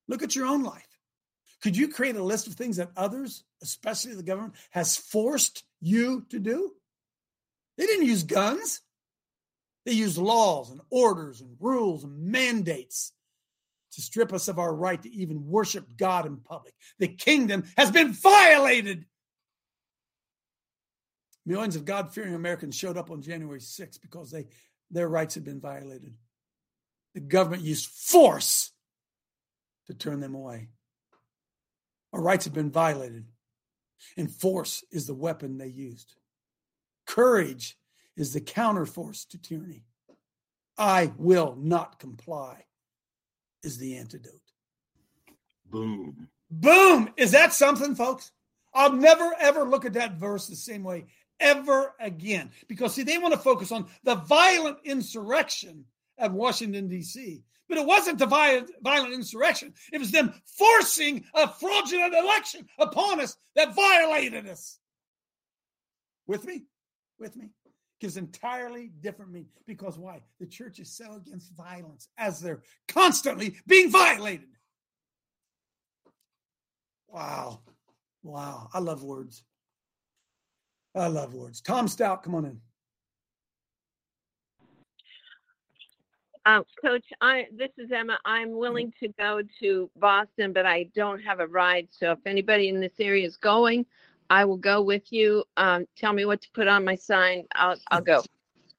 Look at your own life. Could you create a list of things that others, especially the government, has forced you to do? They didn't use guns. They used laws and orders and rules and mandates to strip us of our right to even worship God in public. The kingdom has been violated. Millions of God fearing Americans showed up on January 6th because they their rights had been violated. The government used force to turn them away. Our rights have been violated, and force is the weapon they used. Courage is the counterforce to tyranny. I will not comply is the antidote. Boom. Boom! Is that something, folks? I'll never ever look at that verse the same way ever again. Because see, they want to focus on the violent insurrection at Washington, D.C. But it wasn't the violent, violent insurrection. It was them forcing a fraudulent election upon us that violated us. With me? With me? Gives entirely different meaning. Because why? The church is so against violence as they're constantly being violated. Wow. Wow. I love words. I love words. Tom Stout, come on in. Um, Coach, I this is Emma. I'm willing to go to Boston, but I don't have a ride. So if anybody in this area is going, I will go with you. Um, tell me what to put on my sign. I'll I'll go.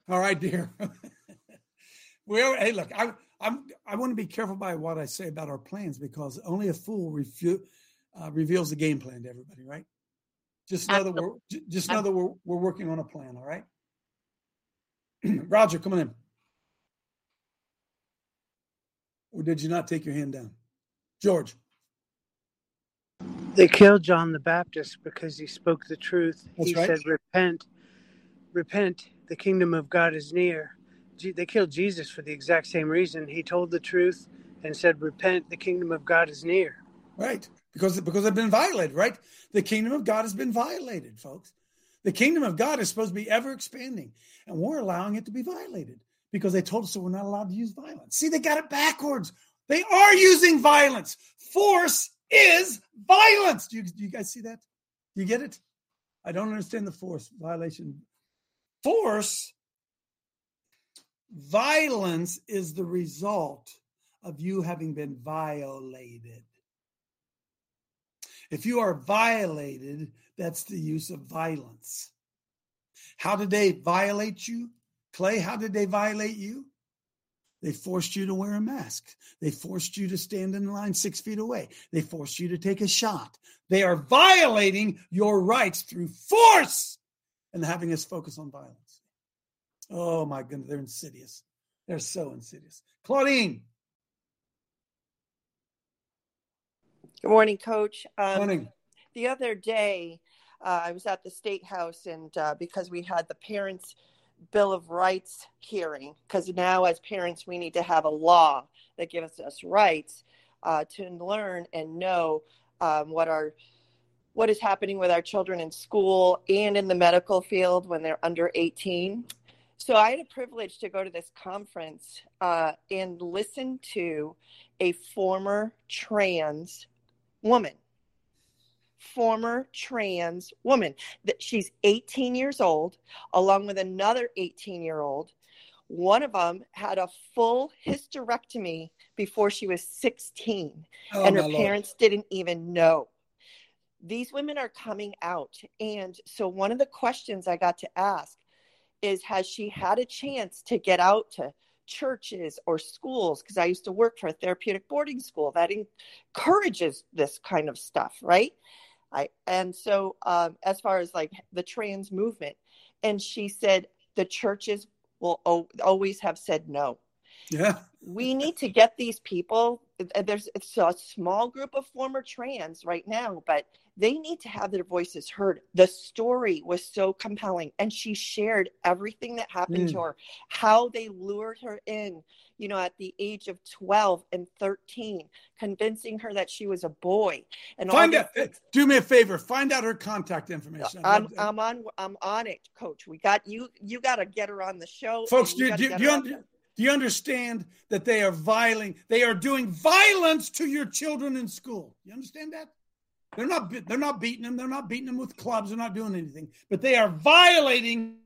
All right, dear. well, hey, look, I I'm I want to be careful by what I say about our plans because only a fool refu- uh, reveals the game plan to everybody, right? Just know that we're just know that we're we're working on a plan. All right, Roger, come on in. Or did you not take your hand down, George? They killed John the Baptist because he spoke the truth. That's he right. said, Repent, repent, the kingdom of God is near. They killed Jesus for the exact same reason. He told the truth and said, Repent, the kingdom of God is near. Right. Because because they've been violated, right? The kingdom of God has been violated, folks. The kingdom of God is supposed to be ever expanding, and we're allowing it to be violated because they told us that we're not allowed to use violence. See, they got it backwards. They are using violence. Force is violence. Do you, do you guys see that? You get it? I don't understand the force violation. Force, violence is the result of you having been violated. If you are violated, that's the use of violence. How did they violate you? Clay, how did they violate you? They forced you to wear a mask. They forced you to stand in line six feet away. They forced you to take a shot. They are violating your rights through force and having us focus on violence. Oh my goodness, they're insidious. They're so insidious. Claudine, Good morning, Coach. Um, morning. The other day, uh, I was at the State House, and uh, because we had the Parents' Bill of Rights hearing, because now as parents, we need to have a law that gives us rights uh, to learn and know um, what our what is happening with our children in school and in the medical field when they're under 18. So I had a privilege to go to this conference uh, and listen to a former trans woman former trans woman. That she's 18 years old along with another 18 year old one of them had a full hysterectomy before she was 16 Oh, and her my Lord. parents didn't even know. These women are coming out and so one of the questions i got to ask is has she had a chance to get out to churches or schools? Because i used to work for a therapeutic boarding school that encourages this kind of stuff right i and so um, as far as like the trans movement and she said the churches will o- always have said no Yeah. we need to get these people there's it's a small group of former trans right now but they need to have their voices heard the story was so compelling and she shared everything that happened to Mm. her how they lured her in you know at the age of 12 and 13 convincing her that she was a boy and Find out. eh, Do me a favor. Find out her contact information. I'm, I'm on I'm on it coach we got you you got to get her on the show Folks, do, do, do, you, do you understand that they are violating? They are doing violence to your children in school. You understand that? They're not. They're not beating them. They're not beating them with clubs. They're not doing anything. But they are violating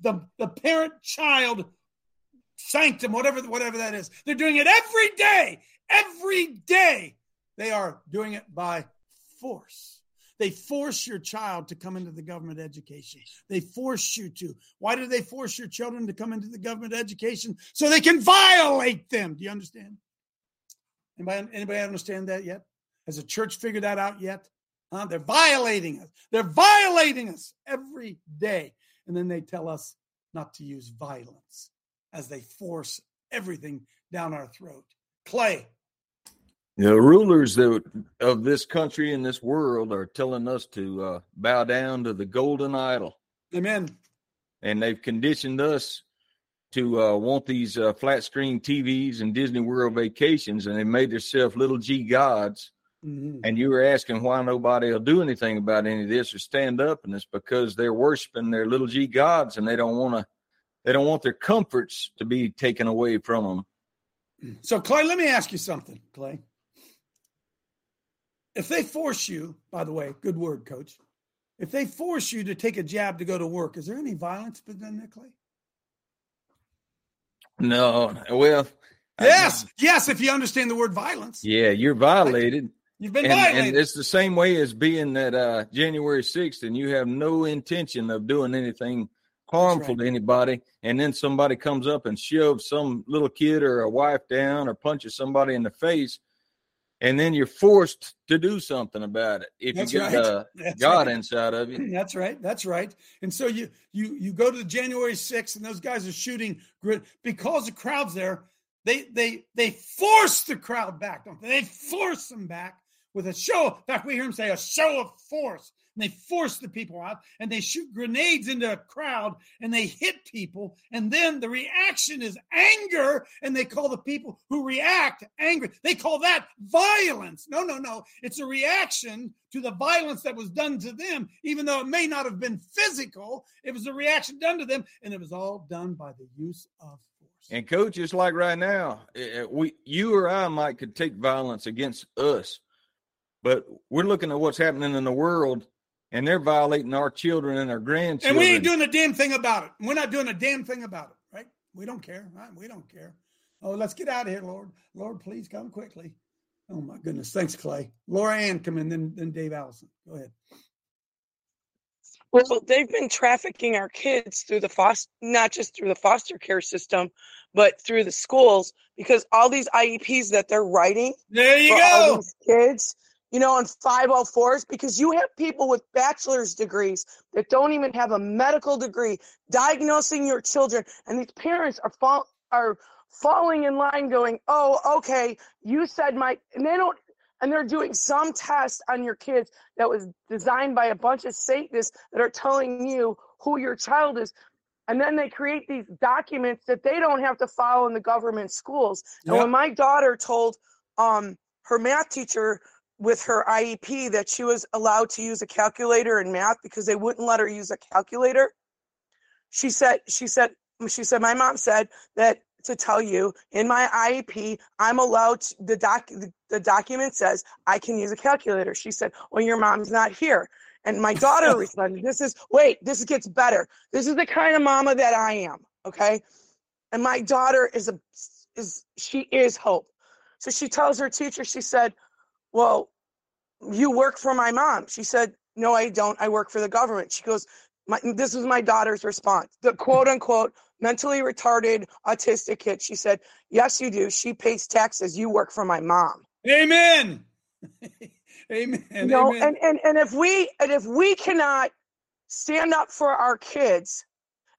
the the parent-child sanctum, whatever whatever that is. They're doing it every day. Every day, they are doing it by force. They force your child to come into the government education. They force you to. Why do they force your children to come into the government education? So they can violate them. Do you understand? Anybody, anybody understand that yet? Has the church figured that out yet? Huh? They're violating us. They're violating us every day. And then they tell us not to use violence as they force everything down our throat. Clay, The rulers that, of this country and this world are telling us to uh, bow down to the golden idol, amen. and they've conditioned us to uh, want these uh, flat screen TVs and Disney World vacations, and they made themselves little G gods. Mhm. And you were asking why nobody will do anything about any of this or stand up, and it's because they're worshiping their little G gods, and they don't want to. They don't want their comforts to be taken away from them. So, Clay, let me ask you something, Clay. If they force you, by the way, good word, coach. If they force you to take a jab to go to work, is there any violence within there, Clay? No, well, Yes, yes, if you understand the word violence. Yeah, you're violated. You've been and, violated. And it's the same way as being that uh, January 6th, and you have no intention of doing anything harmful to anybody. And then somebody comes up and shoves some little kid or a wife down or punches somebody in the face. And then you're forced to do something about it if That's you get right. uh, God right. inside of you. That's right. That's right. And so you you you go to the January 6th and those guys are shooting because the crowd's there. They they they force the crowd back, don't they? They force them back with a show. In fact, we hear them say a show of force. And they force the people out and they shoot grenades into a crowd and they hit people. And then the reaction is anger. And they call the people who react angry. They call that violence. No, no, no. It's a reaction to the violence that was done to them, even though it may not have been physical. It was a reaction done to them. And it was all done by the use of force. And coach, it's like right now, eh, eh, we, you or I might could take violence against us, but we're looking at what's happening in the world, and they're violating our children and our grandchildren. And we ain't doing a damn thing about it. We're not doing a damn thing about it, right? We don't care. Right? We don't care. Oh, let's get out of here, Lord. Lord, please come quickly. Oh my goodness. Thanks, Clay. Laura Ann, come in, then then Dave Allison. Go ahead. Well, they've been trafficking our kids through the foster, not just through the foster care system, but through the schools because all these IEPs that they're writing there you for all go. these kids, you know, on 504s, because you have people with bachelor's degrees that don't even have a medical degree diagnosing your children, and these parents are fall, are falling in line, going, "Oh, okay, you said my," and they don't and they're doing some test on your kids that was designed by a bunch of Satanists that are telling you who your child is. And then they create these documents that they don't have to follow in the government schools. And when my daughter told um, her math teacher with her IEP that she was allowed to use a calculator in math because they wouldn't let her use a calculator, she said, she said, she said, my mom said that to tell you in my IEP, I'm allowed to, the doc the, document says I can use a calculator. She said, Well, your mom's not here. And my daughter responded, This is wait, this gets better. This is the kind of mama that I am. Okay. And my daughter is a is she is hope. So she tells her teacher, she said, Well, you work for my mom. She said, No, I don't. I work for the government. She goes, my, This was my daughter's response. The quote unquote mentally retarded autistic kid. She said, Yes, you do. She pays taxes. You work for my mom. Amen. Amen. You know, Amen. and, and and if we and if we cannot stand up for our kids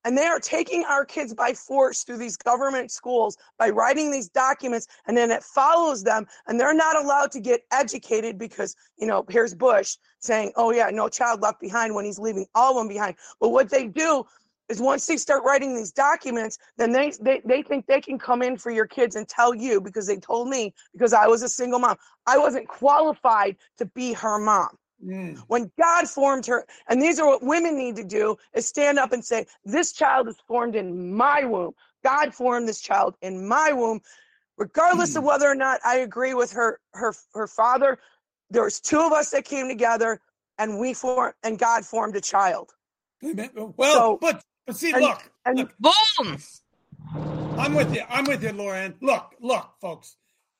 and they are taking our kids by force through these government schools by writing these documents and then it follows them and they're not allowed to get educated because you know here's bush saying oh yeah no child left behind when he's leaving all of them behind. But what they do is once they start writing these documents then they, they they think they can come in for your kids and tell you because they told me because i was a single mom. I wasn't qualified to be her mom Mm. when God formed her, and these are what women need to do is stand up and say, This child is formed in my womb. God formed this child in my womb. Regardless of whether or not I agree with her her her father, there's two of us that came together and we formed and God formed a child. Amen. Well, but but see, and- look, and look. boom. I'm with you. I'm with you, Lauren. Look, look, folks.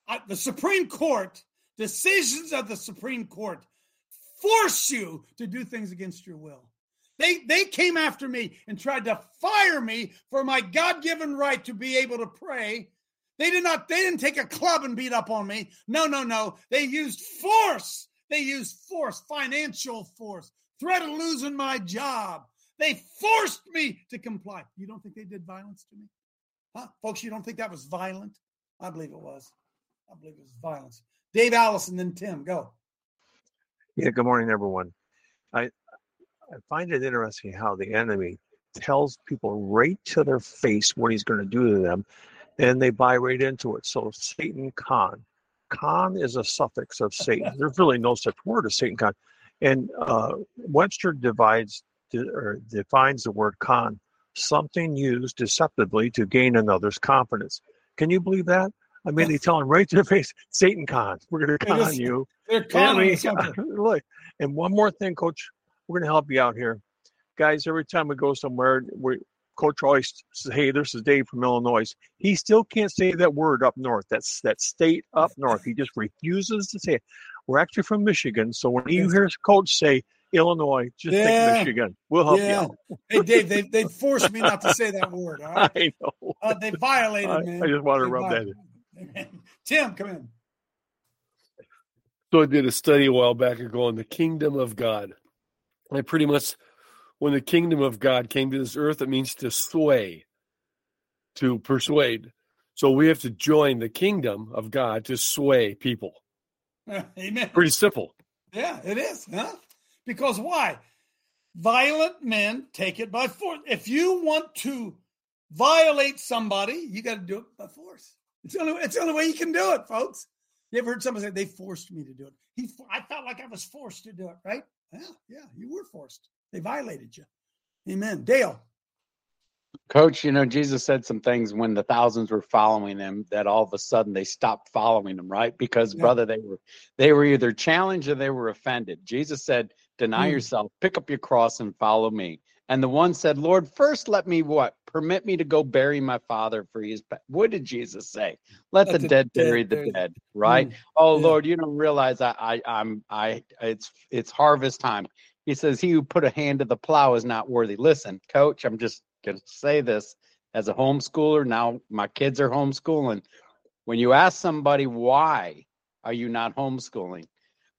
I, the Supreme Court decisions of the Supreme Court force you to do things against your will. They they came after me and tried to fire me for my God-given right to be able to pray. They did not they didn't take a club and beat up on me. No, no, no. They used force. They used force, financial force, threat of losing my job. They forced me to comply. You don't think they did violence to me? Huh? Folks, you don't think that was violent? I believe it was. I believe it was violence. Dave Allison, then Tim, go. Yeah, good morning, everyone. I I find it interesting how the enemy tells people right to their face what he's going to do to them, and they buy right into it. So Satan con, con is a suffix of Satan. There's really no such word as SatanCon, and uh, Webster divides or defines the word con, something used deceptively to gain another's confidence. Can you believe that? I mean, they tell him right to their face, SatanCon. We're going to con just- you. they're I mean, look, and one more thing, Coach, we're going to help you out here, guys. Every time we go somewhere, we Coach always says, "Hey, this is Dave from Illinois." He still can't say that word up north. That's that state up north. He just refuses to say it. We're actually from Michigan, so when you hear Coach say Illinois, just Yeah. think Michigan. We'll help yeah. you out. hey, Dave, they, they forced me not to say that word. All right? I know. Uh, they violated, I, man. I just want to They rub that in. Amen. Tim, come in. So I did a study a while back ago on the kingdom of God. And I pretty much, when the kingdom of God came to this earth, it means to sway, to persuade. So we have to join the kingdom of God to sway people. Amen. Pretty simple. Yeah, it is, huh? Because why? Violent men take it by force. If you want to violate somebody, you got to do it by force. It's the only it's the only way you can do it, folks. You ever heard somebody say they forced me to do it? He, I felt like I was forced to do it, right? Yeah, yeah, you were forced. They violated you. Amen. Dale. Coach, you know, Jesus said some things when the thousands were following him that all of a sudden they stopped following him, right? Because Yeah. brother, they were they were either challenged or they were offended. Jesus said, Deny Mm. yourself, pick up your cross and follow me. And the one said, Lord, first let me what? Permit me to go bury my father for his is pa-" what did Jesus say? Let, Let the, dead dead bury the dead, right? Mm. Oh Yeah. Lord, you don't realize I, I I'm I it's it's harvest time. He says, He who put a hand to the plow is not worthy. Listen, coach, I'm just gonna say this as a homeschooler. Now my kids are homeschooling. When you ask somebody why are you not homeschooling?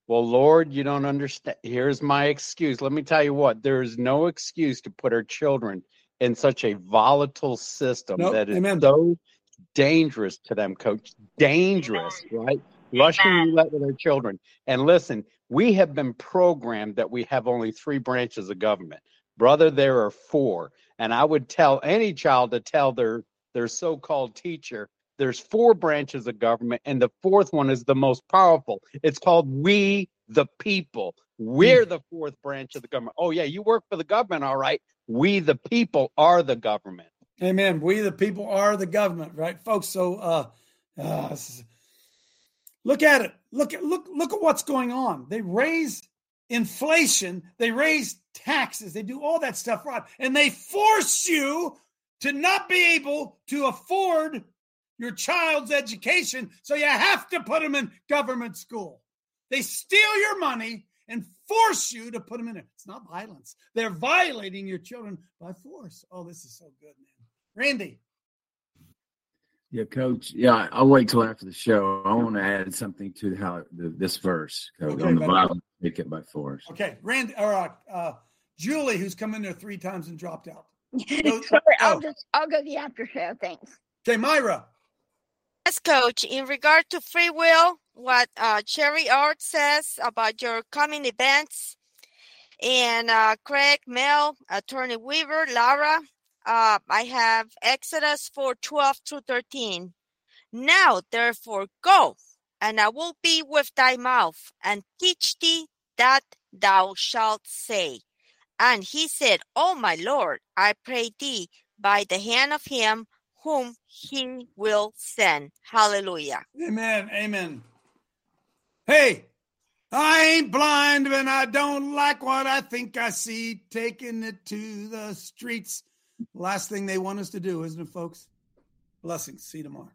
Well, Lord, you don't understand. Here's my excuse. Let me tell you what, there is no excuse to put our children in such a volatile system Nope. that is Amen. so dangerous to them, coach. Dangerous, right? Russian roulette with our children. And listen, we have been programmed that we have only three branches of government. Brother, there are four. And I would tell any child to tell their their so-called teacher there's four branches of government and the fourth one is the most powerful. It's called we the people. We're the fourth branch of the government. Oh yeah, you work for the government all right. We the people are the government. Amen. We the people are the government, right, folks? So uh, uh look at it. Look at look look at what's going on. They raise inflation, they raise taxes, they do all that stuff right, and they force you to not be able to afford your child's education, so you have to put them in government school. They steal your money and force you to put them in it. It's not violence. They're violating your children by force. Oh, this is so good, man. Randy. Yeah, Coach. Yeah, I'll wait till after the show. I want to add something to how the, this verse Coach, Okay, on the buddy. violence, take it by force. Okay, Randy or uh, uh, Julie, who's come in there three times and dropped out. Sorry, I'll Oh. just I'll go the after show. Thanks. Okay, Myra. Yes, Coach. In regard to free will, what uh, Cherry Art says about your coming events, and uh, Craig, Mel, Attorney Weaver, Laura, uh, I have Exodus 4 12 through 13. Now, therefore, go, and I will be with thy mouth, and teach thee that thou shalt say. And he said, O my Lord, I pray thee by the hand of him whom he will send. Hallelujah. Amen. Amen. Hey, I ain't blind and I don't like what I think I see. Taking it to the streets. Last thing they want us to do, isn't it, folks? Blessings. See you tomorrow.